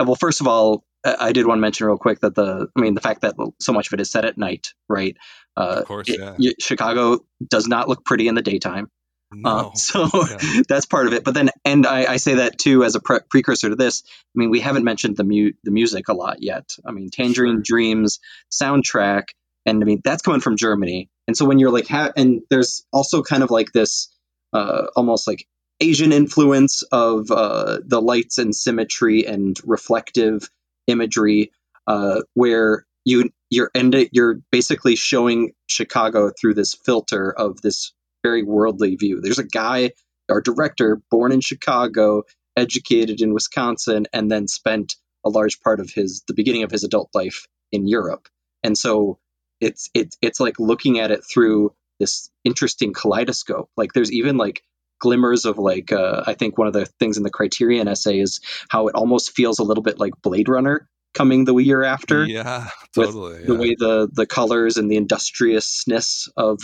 C: well, first of all, I did want to mention real quick that the, I mean, the fact that so much of it is set at night, right?
A: Uh, of course, it.
C: Chicago does not look pretty in the daytime. Uh, no. Uh, [laughs] so yeah. that's part of it. But then, and I, I say that too as a pre- precursor to this. I mean, we haven't mentioned the mu- the music a lot yet. I mean, Tangerine sure. Dreams soundtrack, and I mean that's coming from Germany. And so when you're like, ha- and there's also kind of like this, uh, almost like Asian influence of uh, the lights and symmetry and reflective imagery uh, where you you're and you're basically showing Chicago through this filter of this very worldly view. There's a guy, our director, born in Chicago, educated in Wisconsin, and then spent a large part of his the beginning of his adult life in Europe. And so it's it's it's like looking at it through this interesting kaleidoscope. Like there's even like glimmers of like uh, I think one of the things in the Criterion essay is how it almost feels a little bit like Blade Runner coming the year after.
A: Yeah, totally.
C: Yeah. The way the the colors and the industriousness of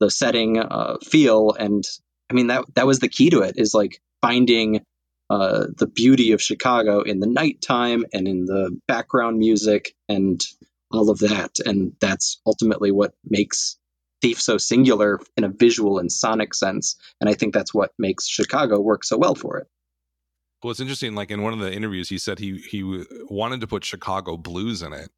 C: the setting uh, feel, and I mean that that was the key to it is like finding uh, the beauty of Chicago in the nighttime and in the background music and all of that, and that's ultimately what makes Thief so singular in a visual and sonic sense, and I think that's what makes Chicago work so well for it.
A: Well, it's interesting. Like in one of the interviews, he said he he wanted to put Chicago blues in it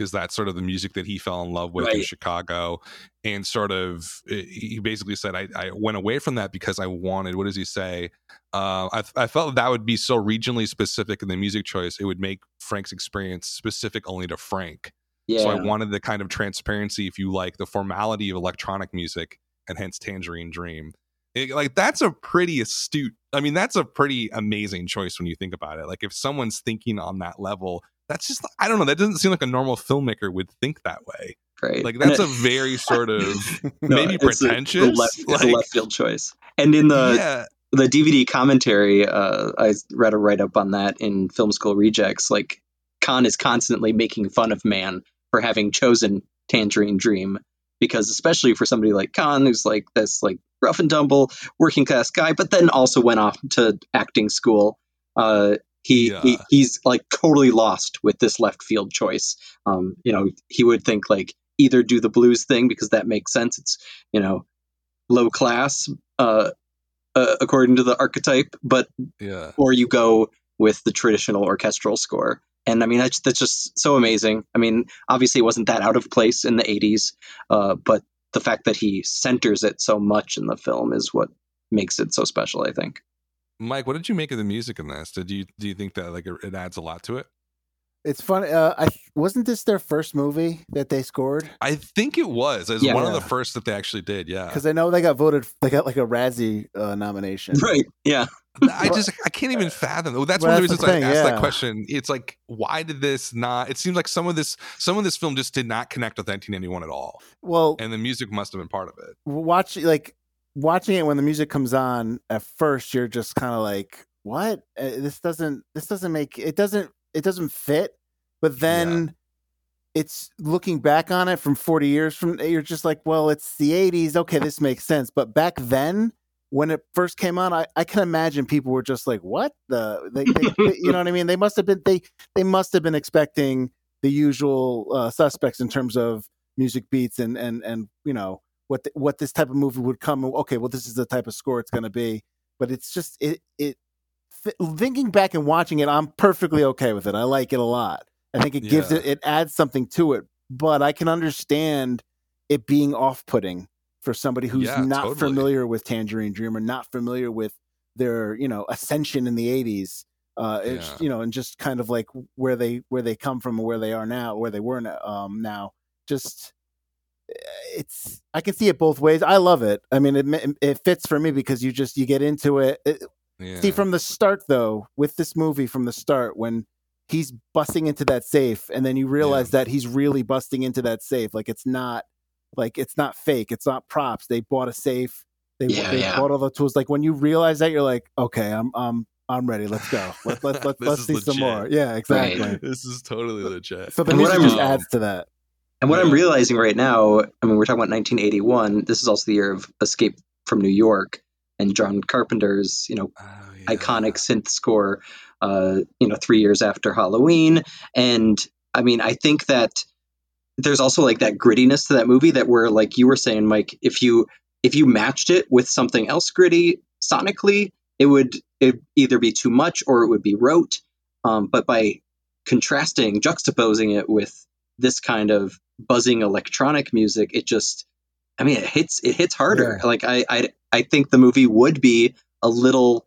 A: because that's sort of the music that he fell in love with right. in Chicago, and sort of he basically said I, I went away from that because I wanted. What does he say? Uh, I I felt that would be so regionally specific in the music choice. It would make Frank's experience specific only to Frank yeah. So I wanted the kind of transparency, if you like, the formality of electronic music, and hence Tangerine Dream. It, like that's a pretty astute. I mean, that's a pretty amazing choice when you think about it. Like if someone's thinking on that level, that's just I don't know. That doesn't seem like a normal filmmaker would think that way.
C: Right.
A: Like that's a very sort of [laughs] no, maybe pretentious.
C: A, left, like, it's a left field choice. And in the yeah. the DVD commentary, uh, I read a write up on that in Film School Rejects. Like Caan is constantly making fun of Mann for having chosen Tangerine Dream because especially for somebody like Caan who's like this like rough and tumble working class guy but then also went off to acting school uh, he, yeah. he, he's like totally lost with this left field choice um, you know he would think like either do the blues thing because that makes sense it's you know low class uh, uh, according to the archetype but
A: yeah
C: or you go with the traditional orchestral score and I mean that's that's just so amazing. I mean, obviously, it wasn't that out of place in the '80s, uh, but the fact that he centers it so much in the film is what makes it so special. I think.
A: Mike, what did you make of the music in this? Did you do you think that like it adds a lot to it?
B: It's funny. Uh, I wasn't this their first movie that they scored.
A: I think it was. It was yeah. one of the first that they actually did. Yeah,
B: because I know they got voted. They got like a Razzie uh, nomination.
C: Right. Yeah.
A: I [laughs] just I can't even fathom. That's well, one of the reasons I asked yeah. that question. It's like, why did this not? It seems like some of this some of this film just did not connect with 1991 at all.
B: Well,
A: and the music must have been part of it.
B: Watch like watching it when the music comes on. At first, you're just kind of like, what? Uh, this doesn't this doesn't make it doesn't it doesn't fit. But then. Yeah it's looking back on it from 40 years from you're just like well it's the 80s okay this makes sense but back then when it first came on, I, I can imagine people were just like, "What the?" They, they, you know what I mean? They must have been they they must have been expecting the usual uh, suspects in terms of music beats and and and you know what the, what this type of movie would come. Okay, well, this is the type of score it's going to be. But it's just it it thinking back and watching it, I'm perfectly okay with it. I like it a lot. I think it gives yeah. it it adds something to it. But I can understand it being off putting for somebody who's yeah, not totally. familiar with Tangerine Dream or not familiar with their you know ascension in the 80s uh it's you know and just kind of like where they where they come from and where they are now where they were um now just it's i can see it both ways i love it i mean it it fits for me because you just you get into it, it yeah. see from the start though with this movie from the start when he's busting into that safe and then you realize yeah. that he's really busting into that safe like it's not like it's not fake. It's not props. They bought a safe. They, yeah, they yeah. bought all the tools. Like when you realize that, you're like, okay, I'm I'm I'm ready. Let's go. Let, let, let, [laughs] let's see legit. some more. Yeah, exactly.
A: Right. This is totally legit.
B: So the music just adds to that.
C: And what I'm realizing right now, I mean, we're talking about 1981. This is also the year of Escape from New York and John Carpenter's, you know, oh, yeah. iconic synth score. Uh, you know, three years after Halloween, and I mean, I think that there's also like that grittiness to that movie that where like you were saying mike if you if you matched it with something else gritty sonically it would it either be too much or it would be rote um, but by contrasting juxtaposing it with this kind of buzzing electronic music it just i mean it hits it hits harder yeah. like I, I i think the movie would be a little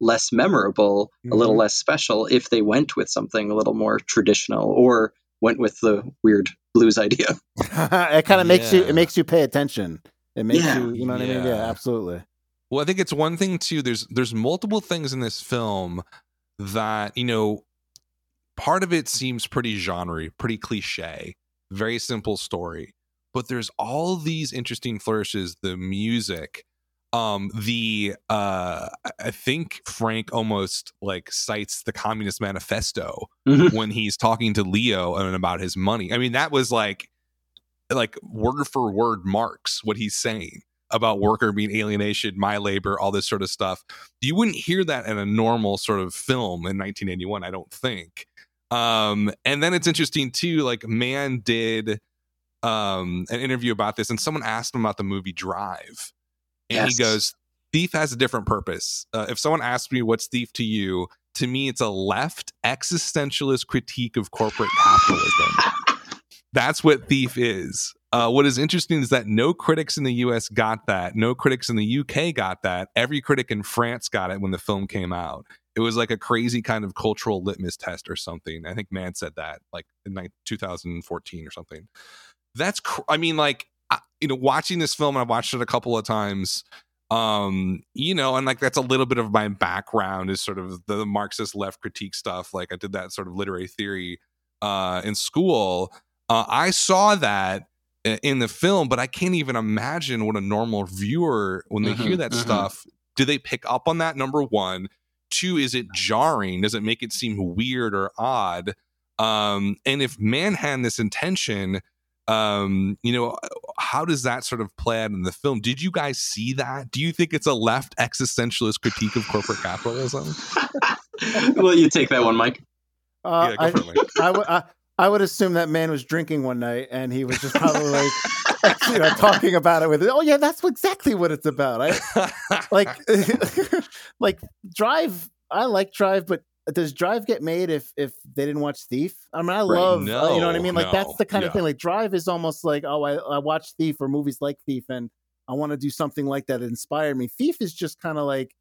C: less memorable mm-hmm. a little mm-hmm. less special if they went with something a little more traditional or went with the weird blues idea. [laughs] [laughs]
B: it kind of makes you it makes you pay attention. It makes yeah. you you know what yeah. I mean? Yeah, absolutely.
A: Well, I think it's one thing too. There's there's multiple things in this film that you know. Part of it seems pretty genre, pretty cliche, very simple story, but there's all these interesting flourishes. The music, um the uh i think frank almost like cites the communist manifesto mm-hmm. when he's talking to leo and about his money i mean that was like like word for word Marx what he's saying about worker being alienation my labor all this sort of stuff you wouldn't hear that in a normal sort of film in 1981 i don't think um and then it's interesting too like Mann did um an interview about this and someone asked him about the movie drive and yes. he goes, Thief has a different purpose. Uh, if someone asks me what's Thief to you, to me, it's a left existentialist critique of corporate capitalism. That's what Thief is. Uh, what is interesting is that no critics in the US got that. No critics in the UK got that. Every critic in France got it when the film came out. It was like a crazy kind of cultural litmus test or something. I think Mann said that like in 2014 or something. That's, cr- I mean, like, you know, watching this film, I've watched it a couple of times. Um, you know, and like that's a little bit of my background is sort of the Marxist left critique stuff. Like I did that sort of literary theory uh, in school. Uh, I saw that in the film, but I can't even imagine what a normal viewer, when they mm-hmm, hear that mm-hmm. stuff, do they pick up on that? Number one. Two, is it jarring? Does it make it seem weird or odd? Um, and if Mann had this intention, um you know how does that sort of play out in the film? Did you guys see that? Do you think it's a left existentialist critique of corporate capitalism? [laughs]
C: Well you take that one mike.
B: Uh, yeah, I, I would assume that Mann was drinking one night and he was just probably like [laughs] you know talking about it with it. oh yeah that's exactly what it's about I, like [laughs] like drive i like drive but does Drive get made if if they didn't watch Thief? I mean, I love no, uh, you know what I mean. Like no, that's the kind yeah. of thing. Like Drive is almost like oh, I I watch Thief or movies like Thief, and I want to do something like that. that inspired me. Thief is just kind of like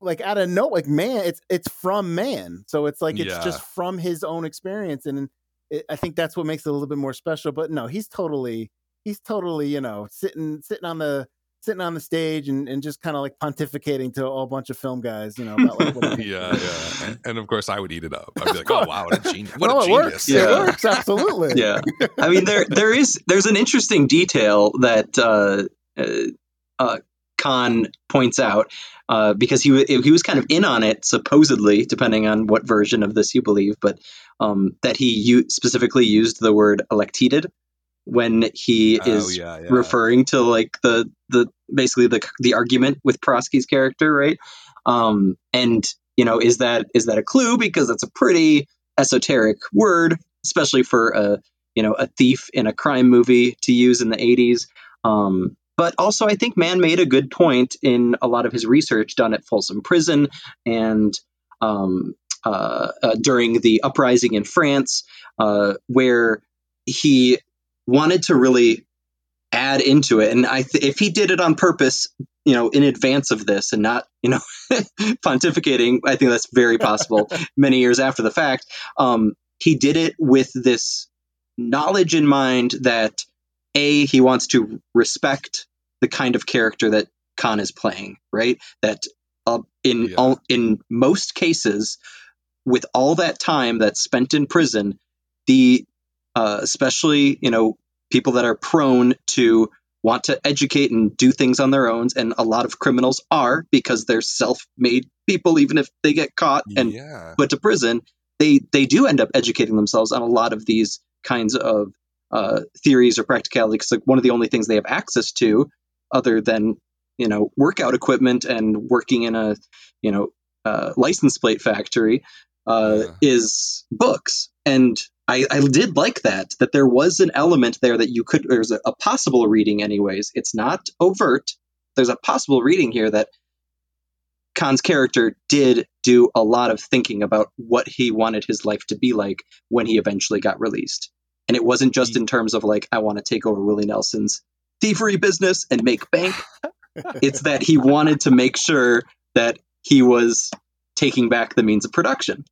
B: like out of no like man, it's it's from Mann so it's like it's yeah. just from his own experience, and it, I think that's what makes it a little bit more special. But no, he's totally he's totally you know sitting sitting on the sitting on the stage and, and just kind of like pontificating to a whole bunch of film guys, you know, about like
A: what [laughs] yeah, [laughs] yeah, and, and, of course I would eat it up. I'd be like, oh wow, what a genius! [laughs] What
B: well,
A: a
B: genius! It works. Yeah. It works absolutely.
C: yeah, I mean there there is there's an interesting detail that uh, uh, uh, Caan points out uh, because he he was kind of in on it supposedly, depending on what version of this you believe, but um, that he u- specifically used the word elected when he oh, is yeah, yeah. referring to like the the basically the the argument with Prosky's character, right? Um, and you know, is that is that a clue because it's a pretty esoteric word, especially for a you know a thief in a crime movie to use in the 80s. Um, but also, I think Mann made a good point in a lot of his research done at Folsom Prison and um, uh, uh, during the uprising in France, uh, where he wanted to really add into it. And I, th- if he did it on purpose, you know, in advance of this and not, you know, [laughs] pontificating, I think that's very possible [laughs] many years after the fact. Um, he did it with this knowledge in mind that a he wants to respect the kind of character that Caan is playing, right? That uh, in yeah. all, in most cases, with all that time that's spent in prison, the uh, especially you know people that are prone to want to educate and do things on their own and a lot of criminals are because they're self-made people even if they get caught and yeah. put to prison they they do end up educating themselves on a lot of these kinds of uh, theories or practicalities like one of the only things they have access to other than you know workout equipment and working in a you know uh, license plate factory uh, yeah. is books and I, I did like that that there was an element there that you could there's a, a possible reading anyways it's not overt there's a possible reading here that Caan's character did do a lot of thinking about what he wanted his life to be like when he eventually got released. And it wasn't just in terms of like, I want to take over Willie Nelson's thievery business and make bank. [laughs] it's that he wanted to make sure that he was taking back the means of production.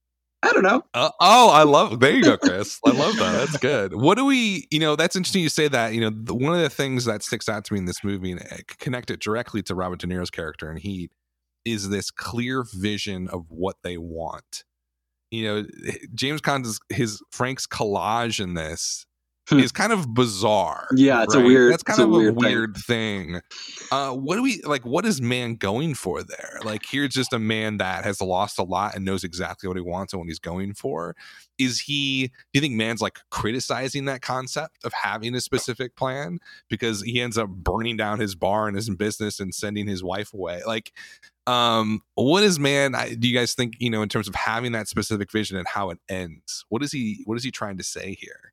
C: I don't know.
A: Uh, oh, I love. There you go, Chris. I love that. That's good. What do we? You know, that's interesting. You say that. You know, the, one of the things that sticks out to me in this movie, and connect it directly to Robert De Niro's character in Heat, is this clear vision of what they want. You know, James Caan's his Frank's collage in this Hmm. is kind of bizarre.
C: Yeah, it's right? a weird.
A: That's kind of a weird, weird thing. thing. Uh, what do we like? What is Mann going for there? Like, here's just a man that has lost a lot and knows exactly what he wants and what he's going for. Is he? Do you think Mann's like criticizing that concept of having a specific plan because he ends up burning down his bar and his business and sending his wife away? Like, um, what is Mann? Do you guys think you know in terms of having that specific vision and how it ends? What is he? What is he trying to say here?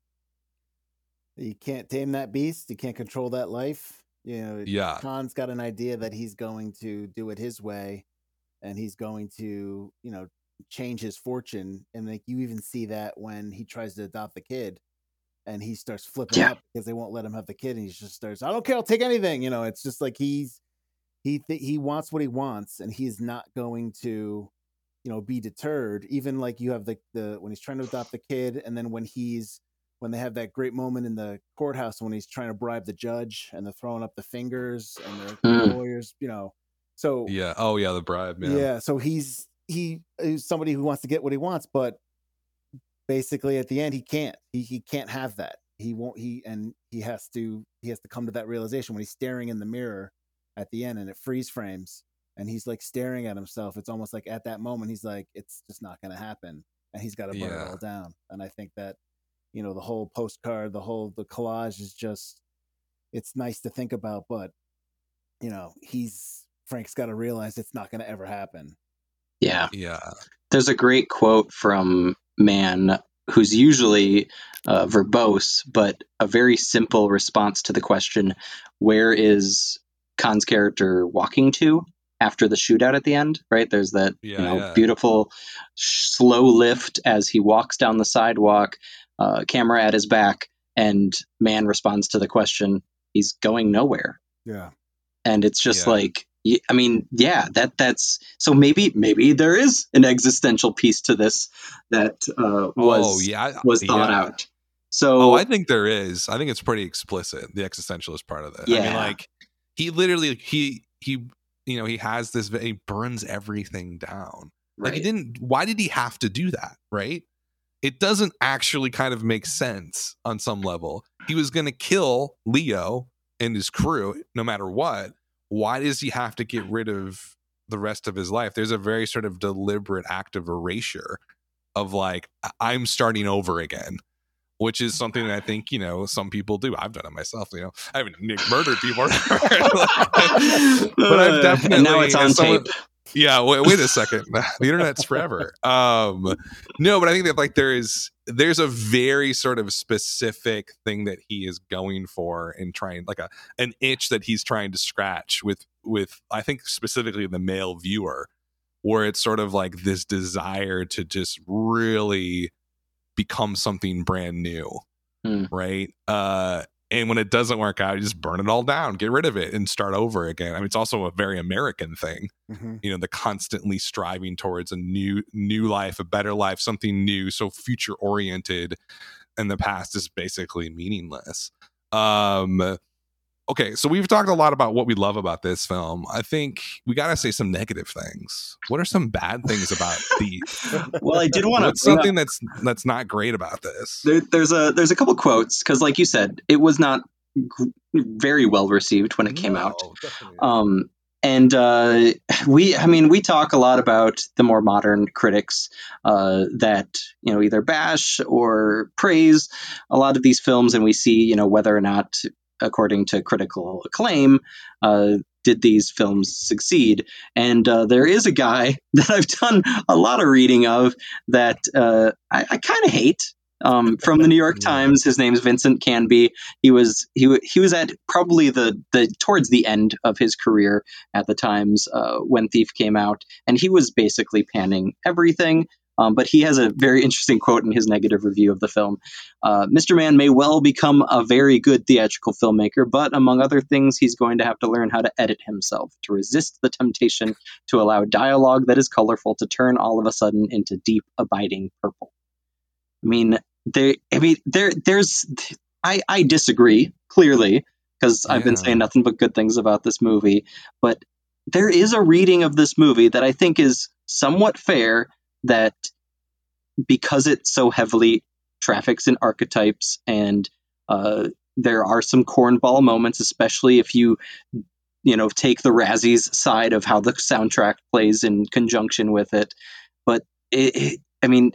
B: You can't tame that beast. You can't control that life. You know,
A: yeah.
B: Caan's got an idea that he's going to do it his way, and he's going to, you know, change his fortune. And like you even see that when he tries to adopt the kid, and he starts flipping yeah. up because they won't let him have the kid, and he just starts, "I don't care, I'll take anything." You know, it's just like he's he th- he wants what he wants, and he's not going to, you know, be deterred. Even like you have the the when he's trying to adopt the kid, and then when he's when they have that great moment in the courthouse when he's trying to bribe the judge and they're throwing up the fingers and the mm. lawyers, you know. So
A: yeah, oh yeah, the bribe. Yeah.
B: yeah, so he's he is somebody who wants to get what he wants, but basically at the end he can't. He he can't have that. He won't. He and he has to he has to come to that realization when he's staring in the mirror at the end and it freeze frames and he's like staring at himself. It's almost like at that moment he's like, it's just not going to happen, and he's got to burn yeah. it all down. And I think that you know the whole postcard the whole the collage is just it's nice to think about but you know he's frank's got to realize it's not going to ever happen
C: yeah
A: yeah
C: there's a great quote from Mann who's usually uh, verbose but a very simple response to the question where is Caan's character walking to after the shootout at the end right there's that yeah, you know yeah. beautiful slow lift as he walks down the sidewalk uh, camera at his back, and Mann responds to the question. He's going nowhere.
B: Yeah,
C: and it's just yeah. like I mean, yeah, that that's so maybe maybe there is an existential piece to this that uh, was oh, yeah. was thought yeah. out. So
A: oh, I think there is. I think it's pretty explicit. The existentialist part of it. Yeah. I mean, like he literally he he you know he has this he burns everything down. Like he didn't why did he have to do that right? It doesn't actually kind of make sense on some level. He was going to kill leo and his crew no matter what. Why does he have to get rid of the rest of his life? There's a very sort of deliberate act of erasure of like i'm starting over again which is something that I think you know some people do. I've done it myself. You know, I haven't [laughs] murdered people, [laughs] but I've definitely
C: and now it's on someone, tape.
A: Yeah, wait, wait a second. [laughs] the internet's forever. Um, no, but I think that like there is there's a very sort of specific thing that he is going for and trying like a an itch that he's trying to scratch with with I think specifically the male viewer, where it's sort of like this desire to just really become something brand new hmm. right uh and when it doesn't work out you just burn it all down get rid of it and start over again i mean it's also a very american thing mm-hmm. you know the constantly striving towards a new new life a better life something new so future oriented and the past is basically meaningless um okay, so we've talked a lot about what we love about this film. I think we got to say some negative things. What are some bad things about [laughs] the?
C: well, I did want to
A: something up, that's that's not great about this.
C: There, there's a there's a couple quotes because, like you said, it was not g- very well received when it came no, out. Um, and uh, we, I mean, we talk a lot about the more modern critics uh, that you know either bash or praise a lot of these films, and we see you know whether or not according to critical acclaim, uh, did these films succeed? And uh, there is a guy [laughs] that I've done a lot of reading of that uh, I, I kind of hate. Um, from the New York [laughs] Times, his name's Vincent Canby. He was he he was at probably the the towards the end of his career at the Times uh, when Thief came out, and he was basically panning everything. Um, but he has a very interesting quote in his negative review of the film. Uh, Mr. Mann may well become a very good theatrical filmmaker, but among other things, he's going to have to learn how to edit himself, to resist the temptation to allow dialogue that is colorful to turn all of a sudden into deep, abiding purple. I mean, there. I mean, there. There's. I, I disagree clearly because I've been saying nothing but good things about this movie, but there is a reading of this movie that I think is somewhat fair that because it so heavily traffics in archetypes and uh, there are some cornball moments, especially if you you know take the Razzies side of how the soundtrack plays in conjunction with it. But it, it, I mean,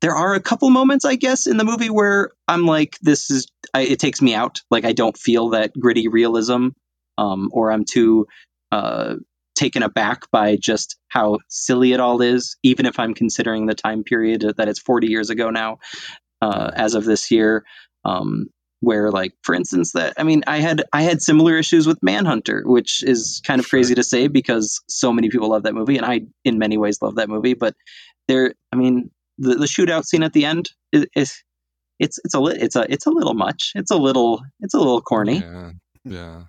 C: there are a couple moments, I guess, in the movie where I'm like, this is I, it takes me out. Like I don't feel that gritty realism, um, or I'm too uh, taken aback by just how silly it all is, even if I'm considering the time period that it's 40 years ago now, uh, as of this year. Um, where, like, for instance, that I mean, I had I had similar issues with Manhunter, which is kind of crazy to say because so many people love that movie, and I, in many ways, love that movie. But there, I mean, the, the shootout scene at the end is, is it's it's a it's a it's a little much. It's a little it's a little corny.
A: Yeah. Yeah.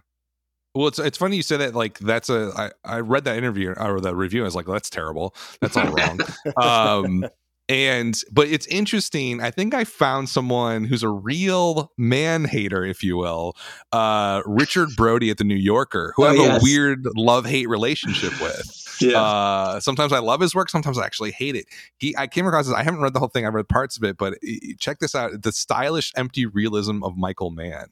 A: Well, it's it's funny you say that. Like that's a I, I read that interview or the review. I was like, that's terrible. That's all wrong. [laughs] um, and but it's interesting. I think I found someone who's a real Mann hater, if you will. Uh, Richard Brody at the New Yorker, who oh, I have yes. a weird love hate relationship with. Yeah. Uh, sometimes I love his work. Sometimes I actually hate it. He, I came across this. I haven't read the whole thing. I read parts of it, but check this out: the stylish, empty realism of Michael Mann.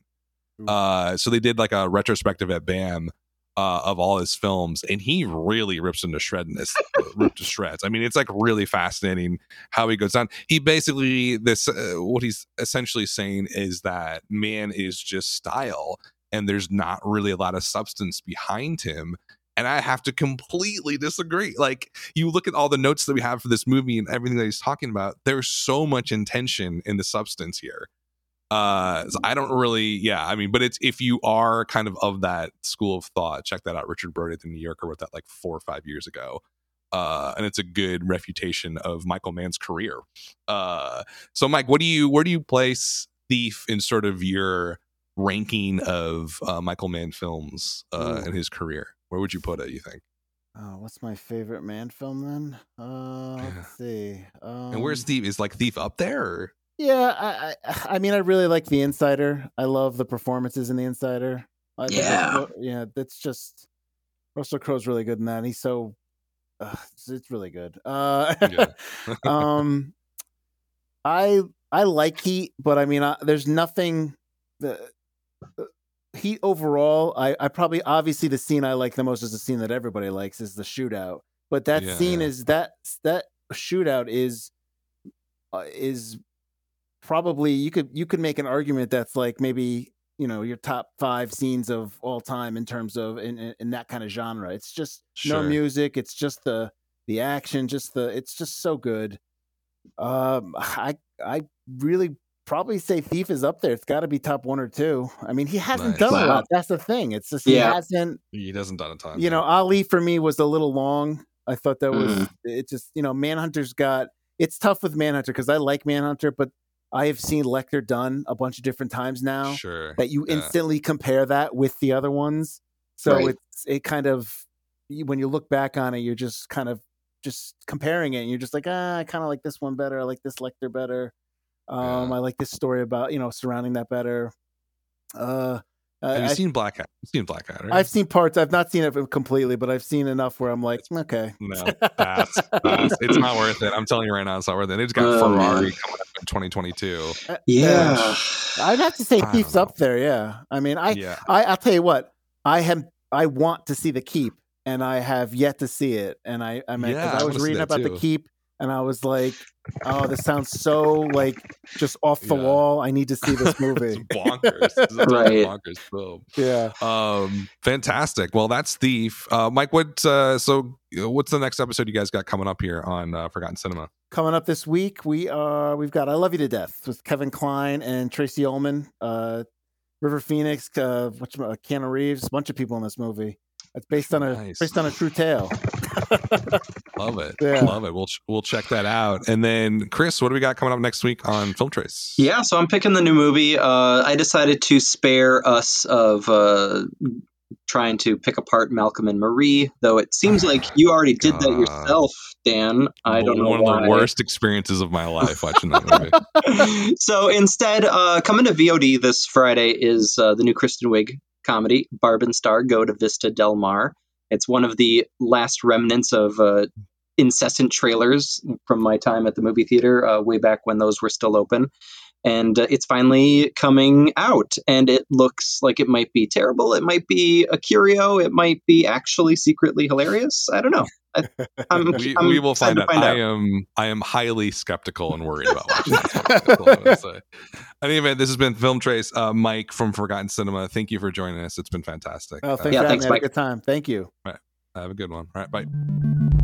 A: Uh, so they did like a retrospective at BAM uh, of all his films, and he really rips into shreds. ripped to shreds. I mean, it's like really fascinating how he goes on. He basically this uh, what he's essentially saying is that Mann is just style, and there's not really a lot of substance behind him. And I have to completely disagree. Like you look at all the notes that we have for this movie and everything that he's talking about, there's so much intention in the substance here uh, so I don't really, yeah. I mean, but it's if you are kind of of that school of thought, check that out. Richard Brody at the New Yorker wrote that like four or five years ago. Uh, and it's a good refutation of Michael Mann's career. Uh, so, Mike, what do you where do you place Thief in sort of your ranking of uh, Michael Mann films uh, in his career? Where would you put it? You think?
B: Oh, what's my favorite Mann film then? Uh, let's [laughs] see.
A: Um, and where's Thief? Is like Thief up there? Or?
B: Yeah, I, I, I mean, I really like The Insider. I love the performances in The Insider. I
C: yeah,
B: yeah. That's just Russell Crowe's really good in that. He's so uh, it's, it's, really good. Uh, yeah. [laughs] um, I I like Heat, but I mean, I, there's nothing. The uh, Heat overall, I I probably obviously the scene I like the most is the scene that everybody likes is the shootout. But that yeah, scene is that that shootout is uh, is probably you could you could make an argument that's like maybe you know your top five scenes of all time in terms of in, in, in that kind of genre. It's just sure. no music. It's just the the action. Just the it's just so good. Um, I I really probably say Thief is up there. It's got to be top one or two. I mean, he hasn't nice. done wow. a lot. That's the thing. It's just he yeah. hasn't.
A: He hasn't done a ton.
B: You know, Ali for me was a little long. I thought that was mm. it. Just you know, Manhunter's got. It's tough with Manhunter because I like Manhunter, but I have seen Lecter done a bunch of different times now.
A: Sure.
B: That you yeah. instantly compare that with the other ones. So right. it's it kind of when you look back on it, you're just kind of just comparing it, and you're just like, ah, I kind of like this one better. I like this Lecter better. Um, yeah. I like this story about you know surrounding that better. Uh,
A: have you I, seen Black Hat? You've seen Black Hat,
B: I've seen parts. I've not seen it completely, but I've seen enough where I'm like, okay.
A: No, pass, pass. it's not worth it. I'm telling you right now, it's not worth it. They just got oh, Ferrari man. coming up in 2022.
C: Uh, yeah,
B: I'd have to say Thief's up there. Yeah, I mean, I, yeah. I, I'll tell you what, I have, I want to see the Keep, and I have yet to see it. And I, I mean, yeah, I was reading about too. the Keep, and I was like, "Oh, this sounds so like just off the yeah. wall. I need to see this [laughs] movie."
A: bonkers, this right? Bonkers film.
B: Yeah.
A: Um, fantastic. Well, that's Thief. Uh, Mike, what? Uh, so, what's the next episode you guys got coming up here on uh, Forgotten Cinema?
B: Coming up this week, we are we've got "I Love You to Death" with Kevin Kline and Tracey Ullman, uh, River Phoenix, uh, what's uh, Keanu Reeves, a bunch of people in this movie. It's based on a nice. based on a true tale. [laughs]
A: Love it. Yeah. Love it. We'll we'll check that out. And then Chris, what do we got coming up next week on Film Trace?
C: Yeah, so I'm picking the new movie. Uh, I decided to spare us of uh, trying to pick apart Malcolm and Marie, though it seems like you already did that yourself, Dan. I don't know.
A: One
C: why.
A: of the worst experiences of my life watching that
C: movie. [laughs] so instead, uh, coming to VOD this Friday is uh, the new Kristen Wiig comedy, Barb and Star Go to Vista Del Mar. It's one of the last remnants of uh, incessant trailers from my time at the movie theater, uh, way back when those were still open. And uh, it's finally coming out, and it looks like it might be terrible. It might be a curio. It might be actually secretly hilarious. I don't know. I,
A: I'm, [laughs] we, I'm we, will find out. find out. I am I am highly skeptical and worried about [laughs] watching this. Anyway, this has been Film Trace. Uh, Mike from Forgotten Cinema. Thank you for joining us. It's been fantastic.
B: Oh, thanks uh, yeah, thanks, Mike. Have a good time. Thank you.
A: All right. Have a good one. All right. Bye.